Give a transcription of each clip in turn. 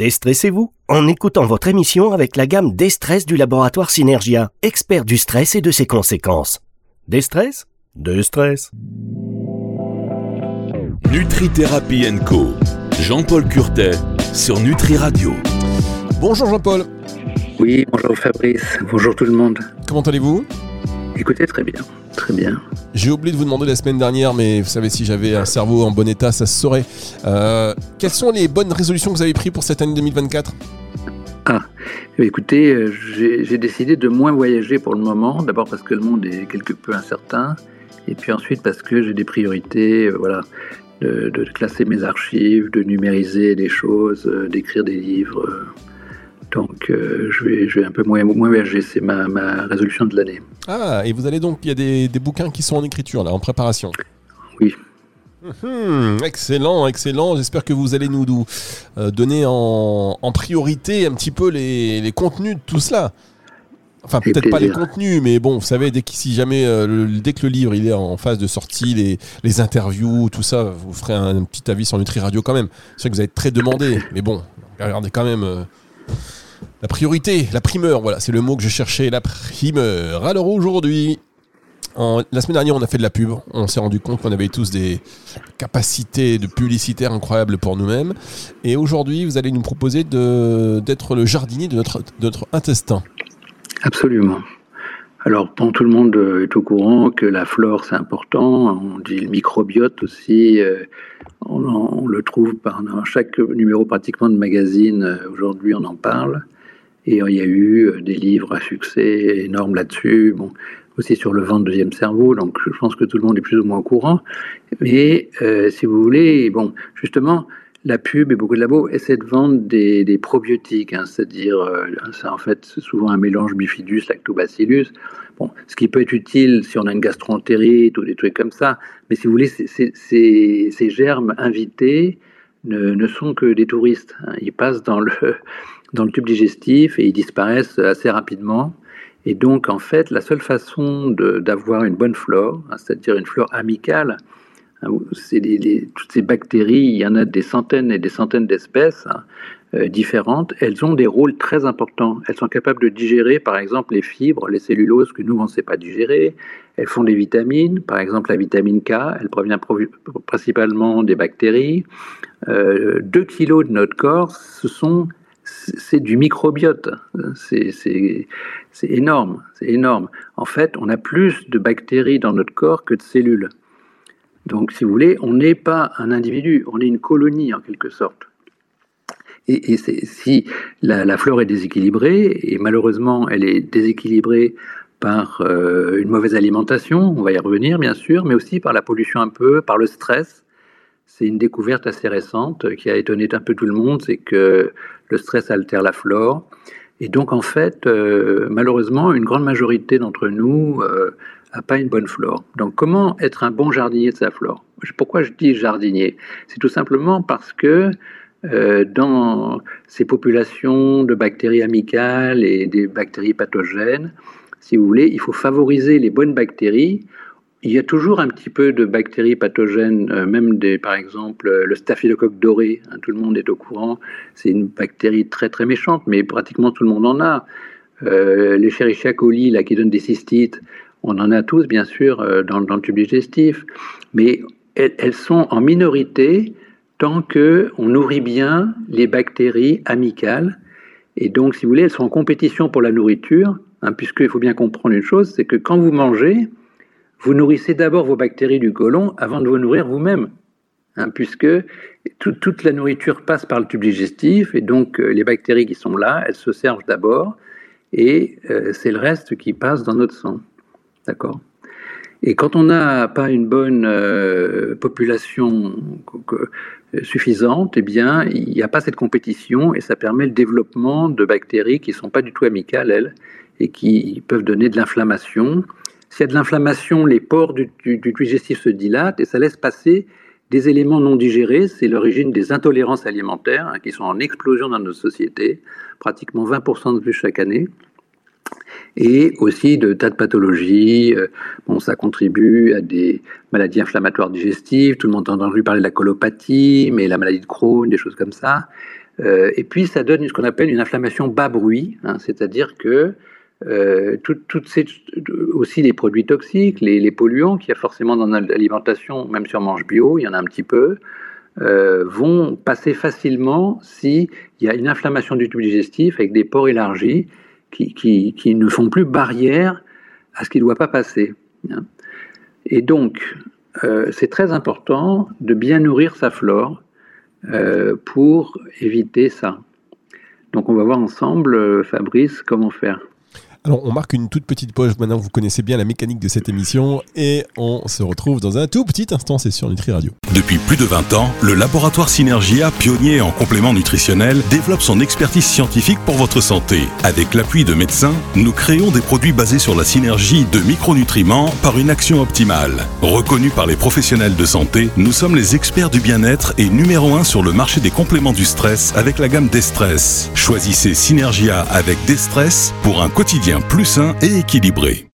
Déstressez-vous en écoutant votre émission avec la gamme Destress du laboratoire Synergia, expert du stress et de ses conséquences. Destress Destress. Nutri-Thérapie Co. Jean-Paul Curtet sur Nutri Radio. Bonjour Jean-Paul. Oui, bonjour Fabrice. Bonjour tout le monde. Comment allez-vous? Écoutez, très bien. Très bien. J'ai oublié de vous demander la semaine dernière, mais vous savez, si j'avais un cerveau en bon état, ça se saurait. Euh, quelles sont les bonnes résolutions que vous avez prises pour cette année 2024 Ah, écoutez, euh, j'ai décidé de moins voyager pour le moment. D'abord parce que le monde est quelque peu incertain. Et puis ensuite parce que j'ai des priorités, euh, voilà, de, classer mes archives, de numériser des choses, d'écrire des livres. Donc euh, je, vais, je vais un peu moins, moins voyager, c'est ma, ma, résolution de l'année. Ah, et vous allez donc, il y a des, des, bouquins qui sont en écriture, là, en préparation Oui. Hum, excellent, excellent. J'espère que vous allez nous, nous euh, donner en, en, priorité un petit peu les, les contenus de tout cela. Enfin, peut-être pas les contenus, mais bon, vous savez, dès que, si jamais, euh, dès que le livre il est en phase de sortie, les, les interviews, tout ça, vous ferez un, petit avis sur Nutri Radio quand même. C'est vrai que vous êtes très demandé, mais bon, regardez quand même. La priorité, la primeur, voilà, c'est le mot que je cherchais, la primeur. Alors aujourd'hui, la semaine dernière, on a fait de la pub. On s'est rendu compte qu'on avait tous des capacités de publicitaire incroyables pour nous-mêmes. Et aujourd'hui, vous allez nous proposer d'être le jardinier de notre, intestin. Absolument. Alors, tout le monde est au courant que la flore, c'est important. On dit le microbiote aussi. Euh, on, le trouve dans chaque numéro pratiquement de magazine. Euh, aujourd'hui, on en parle. Et euh, il y a eu euh, des livres à succès énormes là-dessus, bon, aussi sur le vent deuxième cerveau, donc je pense que tout le monde est plus ou moins au courant. Mais euh, si vous voulez, bon, justement, la pub et beaucoup de labos essaient de vendre des, probiotiques, hein, c'est-à-dire, c'est en fait souvent un mélange bifidus, lactobacillus. Bon, ce qui peut être utile si on a une gastroentérite ou des trucs comme ça, mais si vous voulez, ces germes invités ne, ne, sont que des touristes. Hein. Ils passent dans le, dans le tube digestif et ils disparaissent assez rapidement. Et donc, en fait, la seule façon d'avoir une bonne flore, hein, c'est-à-dire une flore amicale, hein, toutes ces bactéries, il y en a des centaines et des centaines d'espèces hein, euh, différentes, elles ont des rôles très importants. Elles sont capables de digérer, par exemple, les fibres, les celluloses que nous, on ne sait pas digérer. Elles font des vitamines, par exemple la vitamine K, elle provient principalement des bactéries. Euh, 2 kilos de notre corps, ce sont c'est du microbiote. C'est énorme, c'est énorme. En fait, on a plus de bactéries dans notre corps que de cellules. Donc, si vous voulez, on n'est pas un individu, on est une colonie en quelque sorte. Et, si la, flore est déséquilibrée, et malheureusement elle est déséquilibrée par euh, une mauvaise alimentation, on va y revenir bien sûr, mais aussi par la pollution un peu, par le stress, c'est une découverte assez récente qui a étonné un peu tout le monde, c'est que le stress altère la flore. Et donc, en fait, euh, malheureusement, une grande majorité d'entre nous n'a euh, pas une bonne flore. Donc, comment être un bon jardinier de sa flore? Pourquoi je dis jardinier? C'est tout simplement parce que euh, dans ces populations de bactéries amicales et des bactéries pathogènes, si vous voulez, il faut favoriser les bonnes bactéries il y a toujours un petit peu de bactéries pathogènes, euh, même des, par exemple euh, le staphylocoque doré, hein, tout le monde est au courant, c'est une bactérie très très méchante, mais pratiquement tout le monde en a. Euh, les Escherichia coli, là, qui donnent des cystites, on en a tous bien sûr dans, le tube digestif, mais elles, sont en minorité tant que on nourrit bien les bactéries amicales. Et donc, si vous voulez, elles sont en compétition pour la nourriture, hein, puisqu'il faut bien comprendre une chose, c'est que quand vous mangez, vous nourrissez d'abord vos bactéries du côlon avant de vous nourrir vous-même. Hein, puisque toute la nourriture passe par le tube digestif et donc euh, les bactéries qui sont là, elles se servent d'abord et euh, c'est le reste qui passe dans notre sang. D'accord? Et quand on n'a pas une bonne euh, population suffisante, eh bien, il n'y a pas cette compétition et ça permet le développement de bactéries qui ne sont pas du tout amicales, elles, et qui peuvent donner de l'inflammation s'il y a de l'inflammation, les pores du, digestif se dilatent et ça laisse passer des éléments non digérés. C'est l'origine des intolérances alimentaires hein, qui sont en explosion dans nos sociétés, pratiquement 20% de plus chaque année. Et aussi de tas de pathologies. Euh, bon, ça contribue à des maladies inflammatoires digestives. Tout le monde a entendu parler de la colopathie, mais la maladie de Crohn, des choses comme ça. et puis ça donne ce qu'on appelle une inflammation bas bruit, hein, c'est-à-dire que toutes ces, aussi les produits toxiques, les, polluants qu'il y a forcément dans l'alimentation, même si on mange bio, il y en a un petit peu, euh, vont passer facilement s'il y a une inflammation du tube digestif avec des pores élargis qui, ne font plus barrière à ce qui ne doit pas passer. Hein. Et donc, euh, c'est très important de bien nourrir sa flore euh, pour éviter ça. Donc, on va voir ensemble, Fabrice, comment faire. Alors, on marque une toute petite pause. Maintenant, vous connaissez bien la mécanique de cette émission et on se retrouve dans un tout petit instant. C'est sur Nutri Radio. Depuis plus de 20 ans, le laboratoire Synergia, pionnier en compléments nutritionnels, développe son expertise scientifique pour votre santé. Avec l'appui de médecins, nous créons des produits basés sur la synergie de micronutriments par une action optimale. Reconnus par les professionnels de santé, nous sommes les experts du bien-être et numéro 1 sur le marché des compléments du stress avec la gamme Destress. Choisissez Synergia avec Destress pour un quotidien plus sain et équilibré.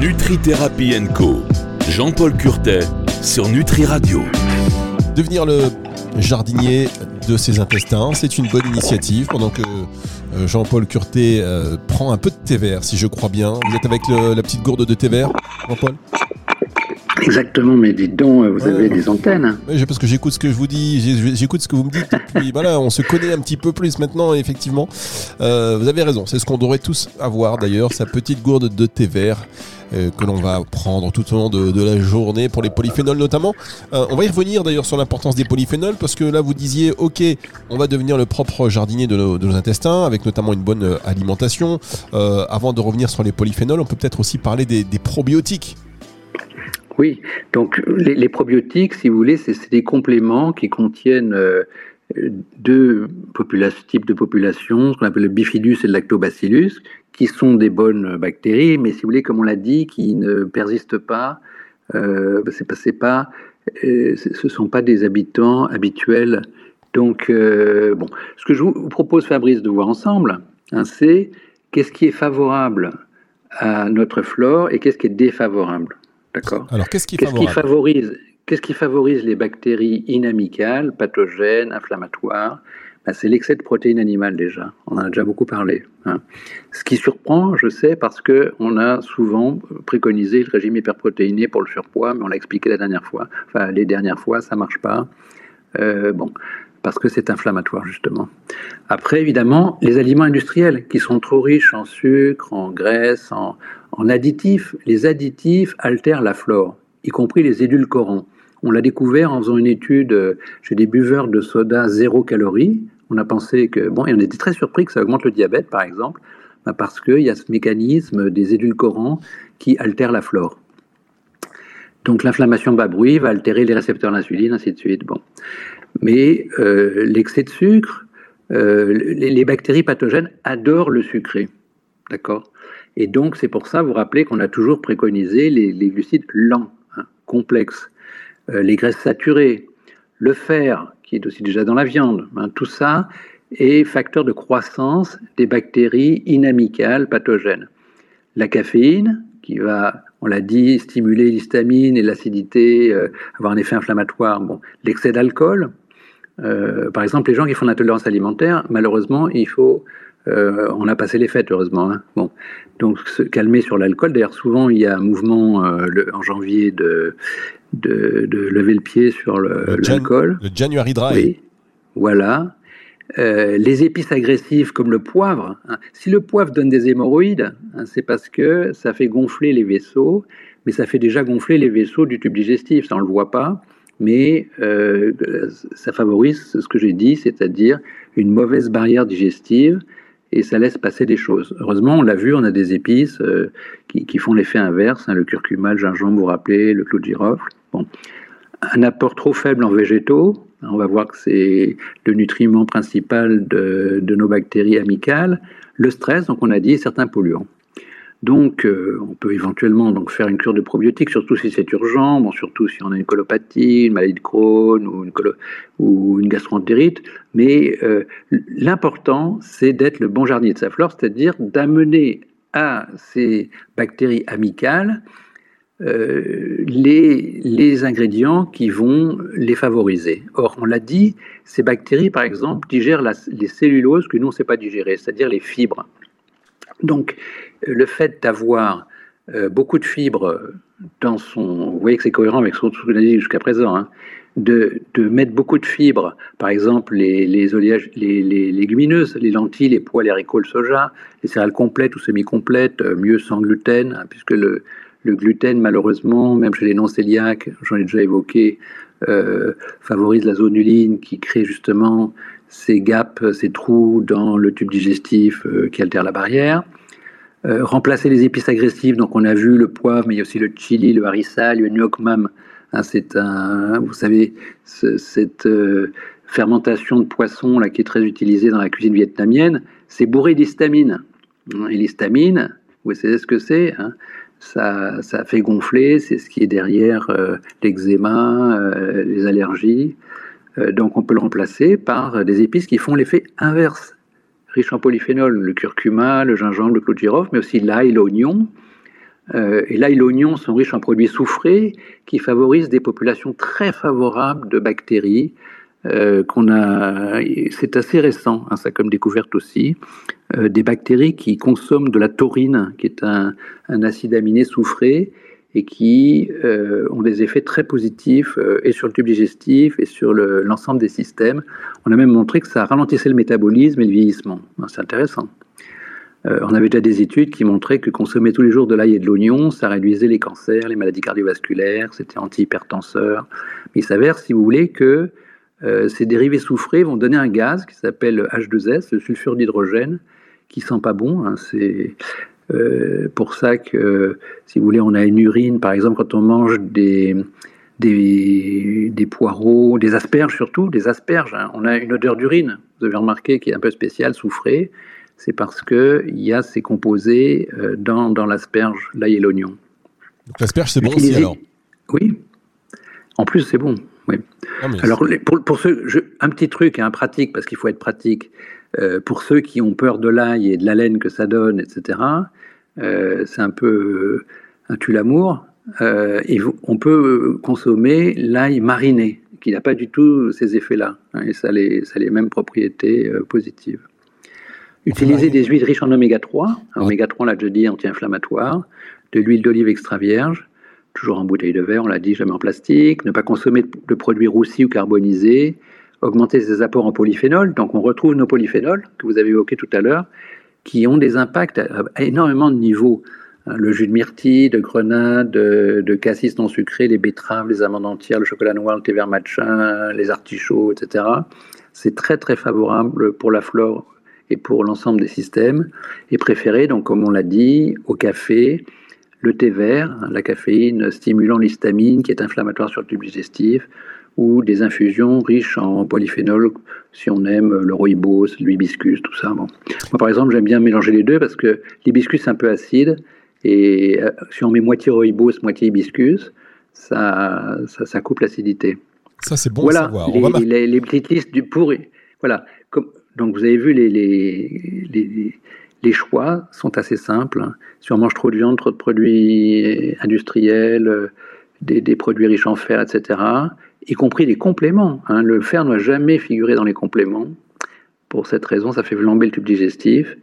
Nutri Thérapie Co. Jean-Paul Curtet sur Nutri Radio. Devenir le jardinier de ses intestins, c'est une bonne initiative pendant que euh, Jean-Paul Curtet euh, prend un peu de thé vert, si je crois bien. Vous êtes avec la petite gourde de thé vert, Jean-Paul? Exactement, mais dites donc, vous avez des antennes. Oui, parce que j'écoute ce que je vous dis, j'écoute ce que vous me dites. puis voilà, on se connaît un petit peu plus maintenant, effectivement. Euh, vous avez raison, c'est ce qu'on devrait tous avoir d'ailleurs, sa petite gourde de thé vert. Euh, que l'on va prendre tout au long de, la journée pour les polyphénols notamment. Euh, on va y revenir d'ailleurs sur l'importance des polyphénols parce que là vous disiez ok on va devenir le propre jardinier de nos, intestins avec notamment une bonne alimentation. avant de revenir sur les polyphénols on peut peut-être aussi parler des probiotiques oui, donc les, probiotiques, si vous voulez, c'est des compléments qui contiennent euh, deux types de populations, ce qu'on appelle le bifidus et le lactobacillus, qui sont des bonnes bactéries, mais si vous voulez, comme on l'a dit, qui ne persistent pas, euh, c'est pas, euh, ce ne sont pas des habitants habituels. Donc, bon, ce que je vous propose, Fabrice, de voir ensemble, hein, c'est qu'est-ce qui est favorable à notre flore et qu'est-ce qui est défavorable. D'accord Alors, qu'est-ce qui, favorise? Qu'est-ce qui favorise les bactéries inamicales, pathogènes, inflammatoires? Ben, C'est l'excès de protéines animales déjà. On en a déjà beaucoup parlé. Hein. Ce qui surprend, je sais, parce qu'on a souvent préconisé le régime hyperprotéiné pour le surpoids, mais on l'a expliqué la dernière fois. Enfin, les dernières fois, ça marche pas. Euh, bon, parce que c'est inflammatoire justement. Après, évidemment, les aliments industriels qui sont trop riches en sucre, en graisse, en, en additifs, les additifs altèrent la flore, y compris les édulcorants. On l'a découvert en faisant une étude euh, chez des buveurs de soda zéro calorie. On a pensé que, bon, et on était très surpris que ça augmente le diabète, par exemple, bah, parce qu'il y a ce mécanisme des édulcorants qui altèrent la flore. Donc l'inflammation bas bruit va altérer les récepteurs d'insuline, ainsi de suite. Bon. Mais euh, l'excès de sucre, euh, les, les, bactéries pathogènes adorent le sucré. D'accord? Et donc, c'est pour ça, vous rappelez qu'on a toujours préconisé les, glucides lents, hein, complexes, euh, les graisses saturées, le fer, qui est aussi déjà dans la viande. Hein, tout ça est facteur de croissance des bactéries inamicales pathogènes. La caféine, qui va, on l'a dit, stimuler l'histamine et l'acidité, euh, avoir un effet inflammatoire. Bon, l'excès d'alcool, euh, par exemple, les gens qui font l'intolérance alimentaire, malheureusement, il faut euh, on a passé les fêtes, heureusement. Hein. Bon. Donc, se calmer sur l'alcool. D'ailleurs, souvent, il y a un mouvement euh, en janvier de, de, lever le pied sur l'alcool. Le, January Dry. Oui. Voilà. Euh, les épices agressives comme le poivre. Hein. Si le poivre donne des hémorroïdes, hein, c'est parce que ça fait gonfler les vaisseaux, mais ça fait déjà gonfler les vaisseaux du tube digestif. Ça, on ne le voit pas mais ça favorise ce que j'ai dit, c'est-à-dire une mauvaise barrière digestive et ça laisse passer des choses. Heureusement, on l'a vu, on a des épices euh, qui, font l'effet inverse, hein, le curcuma, le gingembre, vous rappelez, le clou de girofle. Bon. Un apport trop faible en végétaux, hein, on va voir que c'est le nutriment principal de, de, nos bactéries amicales. Le stress, donc on a dit, certains polluants. Donc, euh, on peut éventuellement donc, faire une cure de probiotiques, surtout si c'est urgent, surtout si on a une colopathie, une maladie de Crohn ou une, gastroentérite. Mais euh, l'important, c'est d'être le bon jardinier de sa flore, c'est-à-dire d'amener à ces bactéries amicales les, les, ingrédients qui vont les favoriser. Or, on l'a dit, ces bactéries, par exemple, digèrent les celluloses que nous, on ne sait pas digérer, c'est-à-dire les fibres. Donc, le fait d'avoir beaucoup de fibres dans son... Vous voyez que c'est cohérent avec ce qu'on a dit jusqu'à présent. Hein, de, mettre beaucoup de fibres, par exemple les, les, légumineuses, les lentilles, les pois, les haricots, le soja, les céréales complètes ou semi-complètes, euh, mieux sans gluten, hein, puisque le, gluten, malheureusement, même chez les non-cœliaques, j'en ai déjà évoqué, euh, favorise la zonuline qui crée justement ces gaps, ces trous dans le tube digestif euh, qui altèrent la barrière. remplacer les épices agressives, donc on a vu le poivre, mais il y a aussi le chili, le harissa, le nyokmam, Hein, c'est un, vous savez, cette euh, fermentation de poisson là qui est très utilisée dans la cuisine vietnamienne, c'est bourré d'histamine. Et l'histamine, vous savez ce que c'est hein, ça, ça, fait gonfler, c'est ce qui est derrière euh, l'eczéma, euh, les allergies. Donc on peut le remplacer par des épices qui font l'effet inverse, riches en polyphénol, le curcuma, le gingembre, le clou de girofle, mais aussi l'ail, l'oignon. Euh, et l'ail et l'oignon sont riches en produits soufrés qui favorisent des populations très favorables de bactéries. Euh, c'est assez récent, hein, ça comme découverte aussi, euh, des bactéries qui consomment de la taurine, qui est un, acide aminé soufré, et qui ont des effets très positifs et sur le tube digestif et sur l'ensemble des systèmes. On a même montré que ça ralentissait le métabolisme et le vieillissement. C'est intéressant. Euh, on avait déjà des études qui montraient que consommer tous les jours de l'ail et de l'oignon, ça réduisait les cancers, les maladies cardiovasculaires, c'était anti-hypertenseur. Mais il s'avère, si vous voulez, que euh, ces dérivés soufrés vont donner un gaz qui s'appelle H2S, le sulfure d'hydrogène, qui sent pas bon. Hein. c'est euh, pour ça que, si vous voulez, on a une urine, par exemple, quand on mange des, des, poireaux, des asperges surtout, des asperges, hein. on a une odeur d'urine, vous avez remarqué, qui est un peu spéciale, soufrée c'est parce qu'il y a ces composés euh, dans, dans l'asperge, l'ail et l'oignon. L'asperge, c'est bon aussi alors? Oui. En plus, c'est bon. Oui. alors, pour, pour ceux, un petit truc, un hein, pratique, parce qu'il faut être pratique. Euh, pour ceux qui ont peur de l'ail et de la laine que ça donne, etc., euh, c'est un peu un tue-l'amour. et on peut consommer l'ail mariné, qui n'a pas du tout ces effets-là. Hein, et ça a, les, ça a les mêmes propriétés positives. Utiliser des huiles riches en oméga 3. Oméga 3, on l'a déjà dit, anti-inflammatoire. De l'huile d'olive extra vierge, toujours en bouteille de verre, on l'a dit, jamais en plastique. Ne pas consommer de produits roussis ou carbonisés. Augmenter ses apports en polyphénol. Donc on retrouve nos polyphénols que vous avez évoqués tout à l'heure, qui ont des impacts à, énormément de niveaux. Hein, le jus de myrtille, de grenade, de, cassis non sucré, les betteraves, les amandes entières, le chocolat noir, le thé vert matcha, les artichauts, etc. C'est très très favorable pour la flore et pour l'ensemble des systèmes, et préféré, donc comme on l'a dit, au café, le thé vert, la caféine stimulant l'histamine qui est inflammatoire sur le tube digestif, ou des infusions riches en polyphénol, si on aime le rooibos, l'hibiscus, tout ça. Bon. Moi, par exemple, j'aime bien mélanger les deux parce que l'hibiscus est un peu acide, et euh, si on met moitié rooibos, moitié hibiscus, ça, ça, coupe l'acidité. Ça, c'est bon voilà, à savoir. Les, les, les, petites listes du pour. Voilà, comme, donc vous avez vu, les, les, les, choix sont assez simples. Si on mange trop de viande, trop de produits industriels, euh, des, des produits riches en fer, etc., y compris des compléments. Hein. Le fer ne doit jamais figurer dans les compléments. Pour cette raison, ça fait flamber le tube digestif.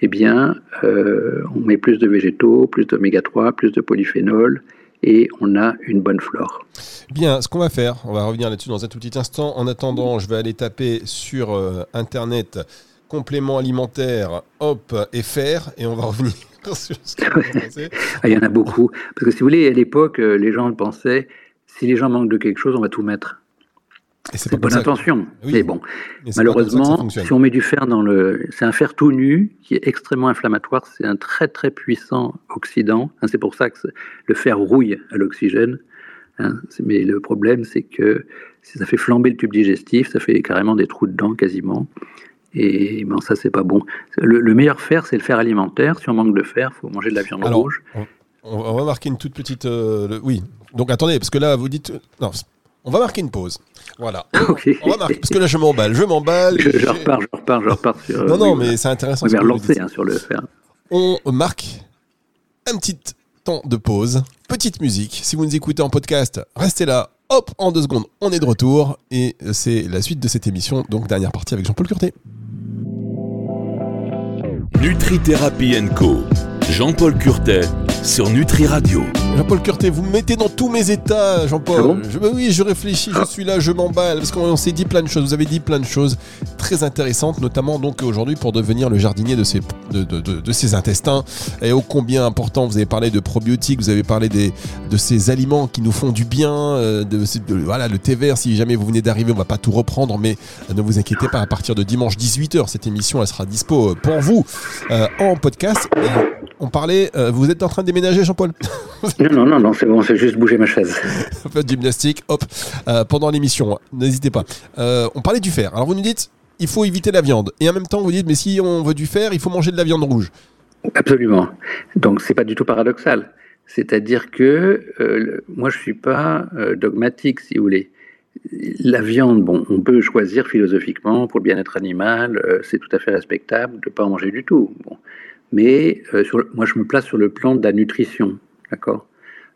Eh bien, euh, on met plus de végétaux, plus d'oméga 3, plus de polyphénol, et on a une bonne flore. Bien, ce qu'on va faire, on va revenir là-dessus dans un tout petit instant. En attendant, je vais aller taper sur euh, Internet complément alimentaire, hop, et fer, et on va revenir sur ce ah, Il y en a beaucoup. Parce que si vous voulez, à l'époque, euh, les gens pensaient, si les gens manquent de quelque chose, on va tout mettre. C'est bonne intention. Mais bon, malheureusement, si on met du fer dans le. C'est un fer tout nu qui est extrêmement inflammatoire. C'est un très très puissant oxydant. Hein, c'est pour ça que le fer rouille à l'oxygène. Hein. Mais le problème, c'est que ça fait flamber le tube digestif, ça fait carrément des trous dedans quasiment. Et bon, ça, c'est pas bon. Le, meilleur fer, c'est le fer alimentaire. Si on manque de fer, il faut manger de la viande rouge. On, va marquer une toute petite. Euh, oui. Donc attendez, parce que là, vous dites. Non, on va marquer une pause. Voilà. On va marquer, parce que là, je m'emballe, je m'emballe. Je, repars, je repars, je repars sur. Non, non, mais c'est intéressant. On va relancer hein, sur le fer. On marque un petit temps de pause, petite musique. Si vous nous écoutez en podcast, restez là. Hop, en deux secondes, on est de retour. Et c'est la suite de cette émission, donc dernière partie avec Jean-Paul Curté. Nutri Thérapie Co. Jean-Paul Curtet sur Nutri Radio. Jean-Paul Curté, vous me mettez dans tous mes états, Jean-Paul. Ah bon oui, je réfléchis, je suis là, je m'emballe, parce qu'on s'est dit plein de choses. Vous avez dit plein de choses très intéressantes, notamment donc aujourd'hui pour devenir le jardinier de ses, de, de, de, ses intestins. Et ô combien important, vous avez parlé de probiotiques, vous avez parlé des, de ces aliments qui nous font du bien, euh, de, voilà, le thé vert, si jamais vous venez d'arriver, on va pas tout reprendre, mais ne vous inquiétez pas, à partir de dimanche 18h, cette émission, elle sera dispo pour vous euh, en podcast. on parlait, euh, vous êtes en train de déménager, Jean-Paul Non, non, non, non c'est bon, c'est juste bouger ma chaise. Un peu de gymnastique, hop, euh, pendant l'émission, n'hésitez pas. Euh, on parlait du fer. Alors vous nous dites, il faut éviter la viande. Et en même temps, vous dites, mais si on veut du fer, il faut manger de la viande rouge. Absolument. Donc c'est pas du tout paradoxal. C'est-à-dire que euh, moi, je suis pas dogmatique, si vous voulez. La viande, bon, on peut choisir philosophiquement pour le bien-être animal, c'est tout à fait respectable de ne pas en manger du tout. Bon. Mais moi, je me place sur le plan de la nutrition. D'accord?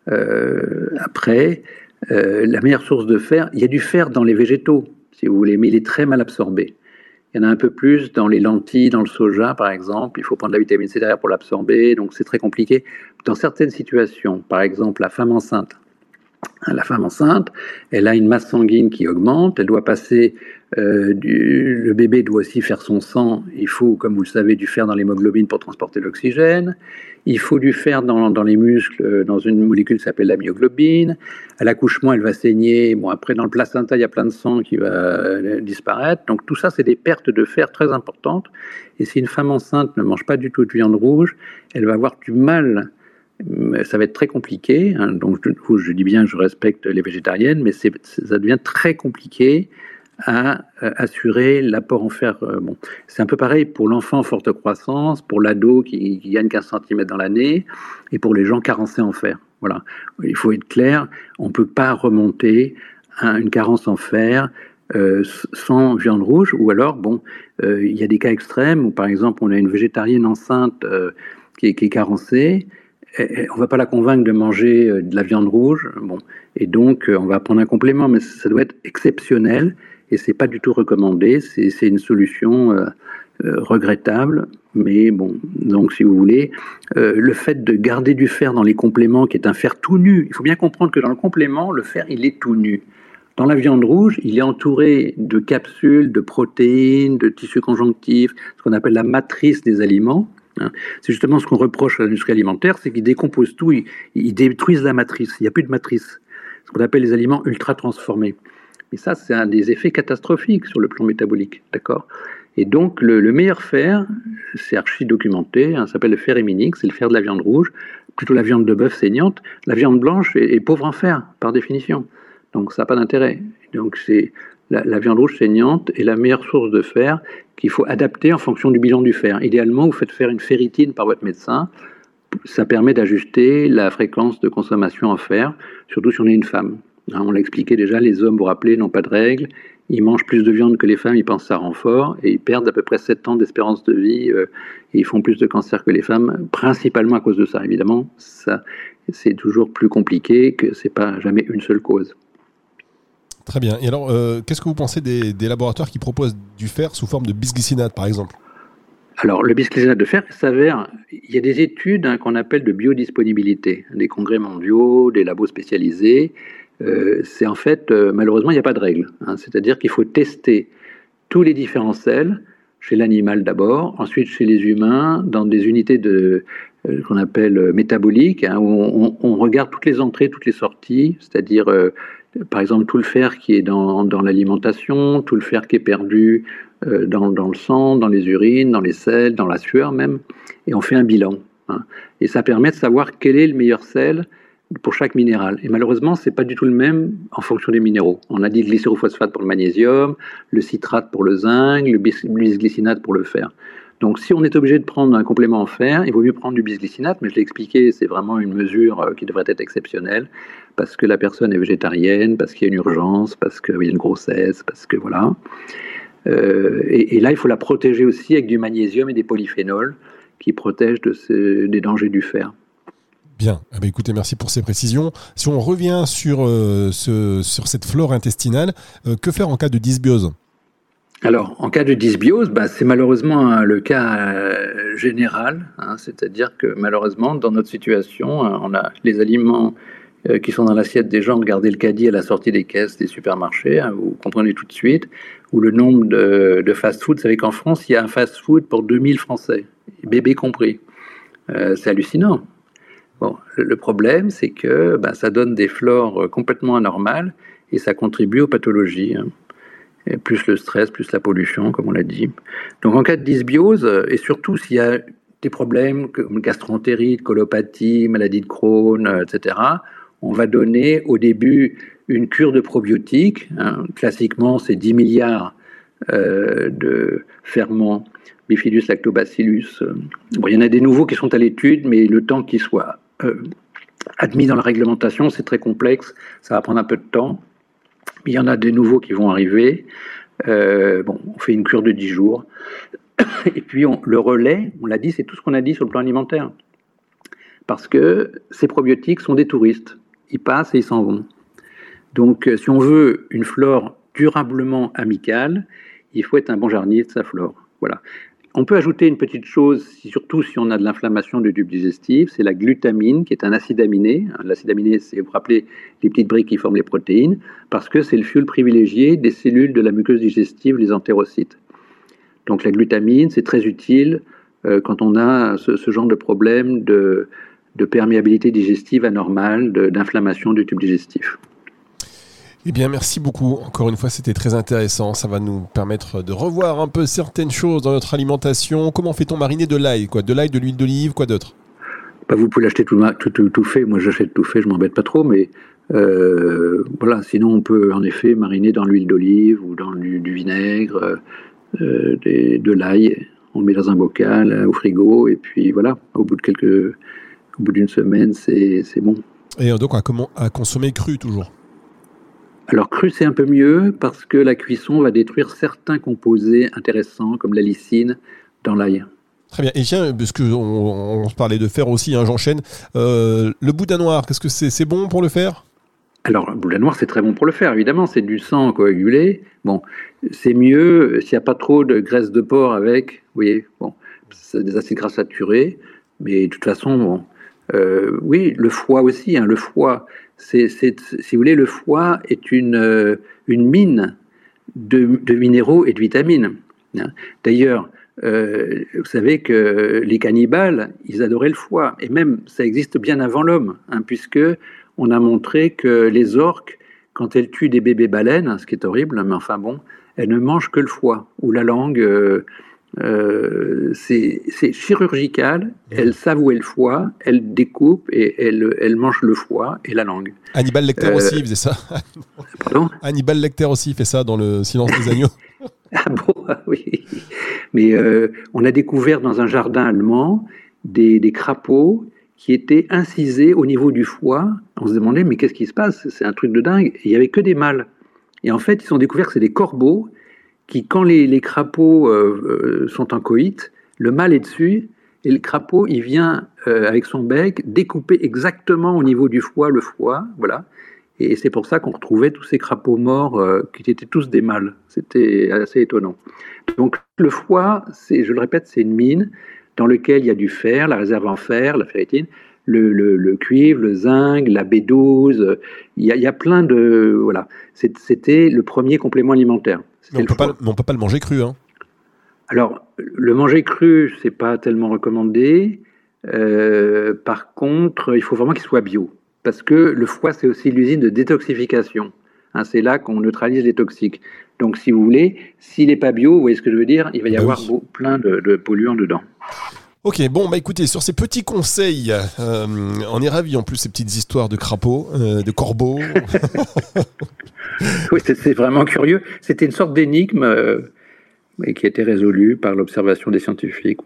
Euh, Après, euh, la meilleure source de fer, il y a du fer dans les végétaux, si vous voulez, mais il est très mal absorbé. Il y en a un peu plus dans les lentilles, dans le soja, par exemple. Il faut prendre la vitamine C derrière pour l'absorber, donc c'est très compliqué. Dans certaines situations, par exemple la femme enceinte, la femme enceinte, elle a une masse sanguine qui augmente, elle doit passer, euh, le bébé doit aussi faire son sang, il faut, comme vous le savez, du fer dans l'hémoglobine pour transporter l'oxygène, il faut du fer dans, les muscles, euh, dans une molécule qui s'appelle la myoglobine, à l'accouchement, elle va saigner, bon, après dans le placenta, il y a plein de sang qui va euh, disparaître, donc tout ça, c'est des pertes de fer très importantes, et si une femme enceinte ne mange pas du tout de viande rouge, elle va avoir du mal. Ça va être très compliqué. Hein. donc, je, je, dis bien, je respecte les végétariennes, mais ça devient très compliqué à euh, assurer l'apport en fer. Euh, bon, c'est un peu pareil pour l'enfant en forte croissance, pour l'ado qui, gagne 15 cm dans l'année, et pour les gens carencés en fer. Voilà, il faut être clair, on ne peut pas remonter à une carence en fer euh, sans viande rouge, ou alors, bon, il y a des cas extrêmes où, par exemple, on a une végétarienne enceinte qui est, carencée, on va pas la convaincre de manger de la viande rouge, bon, et donc on va prendre un complément, mais ça doit être exceptionnel et c'est pas du tout recommandé. C'est une solution euh, regrettable, mais bon, donc si vous voulez, le fait de garder du fer dans les compléments, qui est un fer tout nu, il faut bien comprendre que dans le complément, le fer il est tout nu. Dans la viande rouge, il est entouré de capsules, de protéines, de tissus conjonctifs, ce qu'on appelle la matrice des aliments. Hein. C'est justement ce qu'on reproche à l'industrie alimentaire, c'est qu'ils décomposent tout, ils, détruisent la matrice. Il n'y a plus de matrice. Ce qu'on appelle les aliments ultra transformés. Et ça, c'est un des effets catastrophiques sur le plan métabolique, d'accord? Et donc, le, meilleur fer, c'est archi documenté, hein, s'appelle le fer héminique, c'est le fer de la viande rouge, plutôt la viande de bœuf saignante. La viande blanche est, pauvre en fer, par définition. Donc, ça n'a pas d'intérêt. Donc, c'est la, viande rouge saignante est la meilleure source de fer qu'il faut adapter en fonction du bilan du fer. Idéalement, vous faites faire une ferritine par votre médecin. Ça permet d'ajuster la fréquence de consommation en fer, surtout si on est une femme. Hein, on l'a expliqué déjà, les hommes, vous rappelez, n'ont pas de règles. Ils mangent plus de viande que les femmes, ils pensent ça renfort, et ils perdent à peu près 7 ans d'espérance de vie, euh, et ils font plus de cancer que les femmes, principalement à cause de ça. Évidemment, ça, c'est toujours plus compliqué, que c'est pas jamais une seule cause. Très bien. Et alors, euh, qu'est-ce que vous pensez des, laboratoires qui proposent du fer sous forme de bisglycinate, par exemple? Alors, le bisglycinate de fer s'avère, il y a des études hein, qu'on appelle de biodisponibilité, des congrès mondiaux, des labos spécialisés. Euh, c'est en fait, euh, malheureusement, il n'y a pas de règle. Hein. C'est-à-dire qu'il faut tester tous les différents sels, chez l'animal d'abord, ensuite chez les humains, dans des unités de, qu'on appelle métaboliques, hein, où on, regarde toutes les entrées, toutes les sorties, c'est-à-dire par exemple tout le fer qui est dans, l'alimentation, tout le fer qui est perdu euh, dans, le sang, dans les urines, dans les selles, dans la sueur même, et on fait un bilan. Hein. Et ça permet de savoir quel est le meilleur sel pour chaque minéral. Et malheureusement, ce n'est pas du tout le même en fonction des minéraux. On a dit glycérophosphate pour le magnésium, le citrate pour le zinc, le bisglycinate pour le fer. Donc si on est obligé de prendre un complément en fer, il vaut mieux prendre du bisglycinate, mais je l'ai expliqué, c'est vraiment une mesure euh, qui devrait être exceptionnelle, parce que la personne est végétarienne, parce qu'il y a une urgence, parce qu'il y a une grossesse, parce que voilà. Euh, et, là, il faut la protéger aussi avec du magnésium et des polyphénols qui protègent de des dangers du fer. Bien. Ah bah, écoutez, merci pour ces précisions. Si on revient sur, ce, sur cette flore intestinale, que faire en cas de dysbiose? Alors, en cas de dysbiose, bah, c'est malheureusement hein, le cas euh, général, hein, c'est-à-dire que malheureusement, dans notre situation, hein, on a les aliments euh, qui sont dans l'assiette des gens, regardez le caddie à la sortie des caisses des supermarchés, vous comprenez tout de suite, ou le nombre de, fast-food. Vous savez qu'en France, il y a un fast-food pour 2000 Français, bébés compris. Euh, c'est hallucinant. Bon, le, problème, c'est que bah, ça donne des flores complètement anormales et ça contribue aux pathologies plus le stress, plus la pollution, comme on l'a dit. Donc en cas de dysbiose, et surtout s'il y a des problèmes comme gastroentérite, colopathie, maladie de Crohn, euh, etc., on va donner au début une cure de probiotiques. Hein. Classiquement, c'est 10 milliards euh, de ferments Bifidus lactobacillus. Bon, il y en a des nouveaux qui sont à l'étude, mais le temps qu'ils soient euh, admis dans la réglementation, c'est très complexe, ça va prendre un peu de temps. Il y en a des nouveaux qui vont arriver. Euh, bon, on fait une cure de 10 jours. Et puis le relais, on l'a dit, c'est tout ce qu'on a dit sur le plan alimentaire. Parce que ces probiotiques sont des touristes. Ils passent et ils s'en vont. Donc si on veut une flore durablement amicale, il faut être un bon jardinier de sa flore. Voilà. On peut ajouter une petite chose, surtout si on a de l'inflammation du tube digestif, c'est la glutamine, qui est un acide aminé. L'acide aminé, c'est, vous rappelez, les petites briques qui forment les protéines, parce que c'est le fuel privilégié des cellules de la muqueuse digestive, les entérocytes. Donc la glutamine, c'est très utile euh, quand on a ce, genre de problème de perméabilité digestive anormale, d'inflammation du tube digestif. Eh bien, merci beaucoup. Encore une fois, c'était très intéressant. Ça va nous permettre de revoir un peu certaines choses dans notre alimentation. Comment fait-on mariner de l'ail quoi? De l'ail, de l'huile d'olive, quoi d'autre? Bah, Vous pouvez l'acheter tout, tout, fait. Moi, j'achète tout fait, je m'embête pas trop. Mais euh, voilà, sinon, on peut en effet mariner dans l'huile d'olive ou dans du, vinaigre, euh, de l'ail. On met dans un bocal euh, au frigo. Et puis voilà, au bout de quelques. Au bout d'une semaine, c'est bon. Et donc, à, comment, à consommer cru toujours? Alors cru, c'est un peu mieux parce que la cuisson va détruire certains composés intéressants comme la lysine dans l'ail. Très bien. Et tiens, parce qu'on on parlait de fer aussi, hein, j'enchaîne. Euh, le boudin noir, qu'est-ce que c'est? Bon pour le fer? Alors, le boudin noir, c'est très bon pour le fer, évidemment. C'est du sang coagulé. Bon, c'est mieux s'il n'y a pas trop de graisse de porc avec. Vous voyez, bon, c'est des acides gras saturés. Mais de toute façon, bon, euh, oui, le foie aussi. Hein, le foie, c'est, si vous voulez, le foie est une, euh, une mine de, minéraux et de vitamines. Hein. D'ailleurs, euh, vous savez que les cannibales, ils adoraient le foie, et même ça existe bien avant l'homme, hein, puisque on a montré que les orques, quand elles tuent des bébés baleines, ce qui est horrible, mais enfin bon, elles ne mangent que le foie ou la langue. Euh, euh, c'est chirurgical, elle savoue le foie, elle découpe et elle, elle, mange le foie et la langue. Hannibal Lecter euh, aussi faisait ça. Pardon? Hannibal Lecter aussi fait ça dans le silence des agneaux. ah bon, oui. Mais euh, on a découvert dans un jardin allemand des, des, crapauds qui étaient incisés au niveau du foie. On se demandait, mais qu'est-ce qui se passe? C'est un truc de dingue. il n'y avait que des mâles. Et en fait, ils ont découvert que c'est des corbeaux qui, quand les, crapauds euh, euh, sont en coït, le mâle est dessus, et le crapaud, il vient euh, avec son bec découper exactement au niveau du foie le foie, voilà. Et c'est pour ça qu'on retrouvait tous ces crapauds morts qui étaient tous des mâles. C'était assez étonnant. Donc le foie, je le répète, c'est une mine dans laquelle il y a du fer, la réserve en fer, la ferritine, le, cuivre, le zinc, la B12. Il y a, il y a plein de voilà. C'était le premier complément alimentaire. Mais on ne peut pas le manger cru. Hein. Alors, le manger cru, c'est pas tellement recommandé. Euh, par contre, il faut vraiment qu'il soit bio. Parce que le foie, c'est aussi l'usine de détoxification. Hein, c'est là qu'on neutralise les toxiques. Donc, si vous voulez, s'il n'est pas bio, vous voyez ce que je veux dire, il va y bah avoir plein de, polluants dedans. Ok, bon, bah écoutez, sur ces petits conseils, euh, on est ravis en plus ces petites histoires de crapauds, euh, de corbeaux. oui, c'est vraiment curieux. C'était une sorte d'énigme. Euh, et qui a été résolu par l'observation des scientifiques.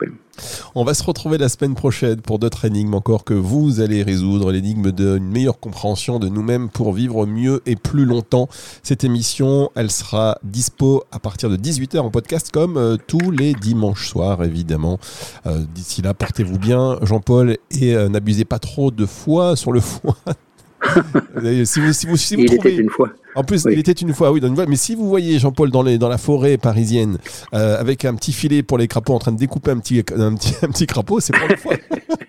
On va se retrouver la semaine prochaine pour d'autres énigmes encore que vous allez résoudre, l'énigme d'une meilleure compréhension de nous-mêmes pour vivre mieux et plus longtemps. Cette émission, elle sera dispo à partir de 18h en podcast comme euh, tous les dimanches soirs évidemment. Euh, d'ici là, portez-vous bien Jean-Paul et euh, n'abusez pas trop de foi sur le foie. si vous, si vous, si vous il était une fois. En plus, il était une fois, oui, dans une Mais si vous voyez Jean-Paul dans, dans la forêt parisienne euh, avec un petit filet pour les crapauds en train de découper un petit, un petit, un petit crapaud, c'est pour le fois.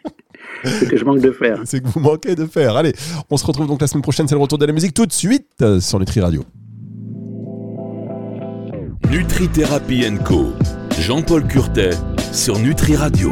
c'est que je manque de faire. C'est que vous manquez de faire. Allez, on se retrouve donc la semaine prochaine. C'est le retour de la musique tout de suite euh, sur Nutri Radio. Nutri Thérapie Co. Jean-Paul Curtet sur Nutri Radio.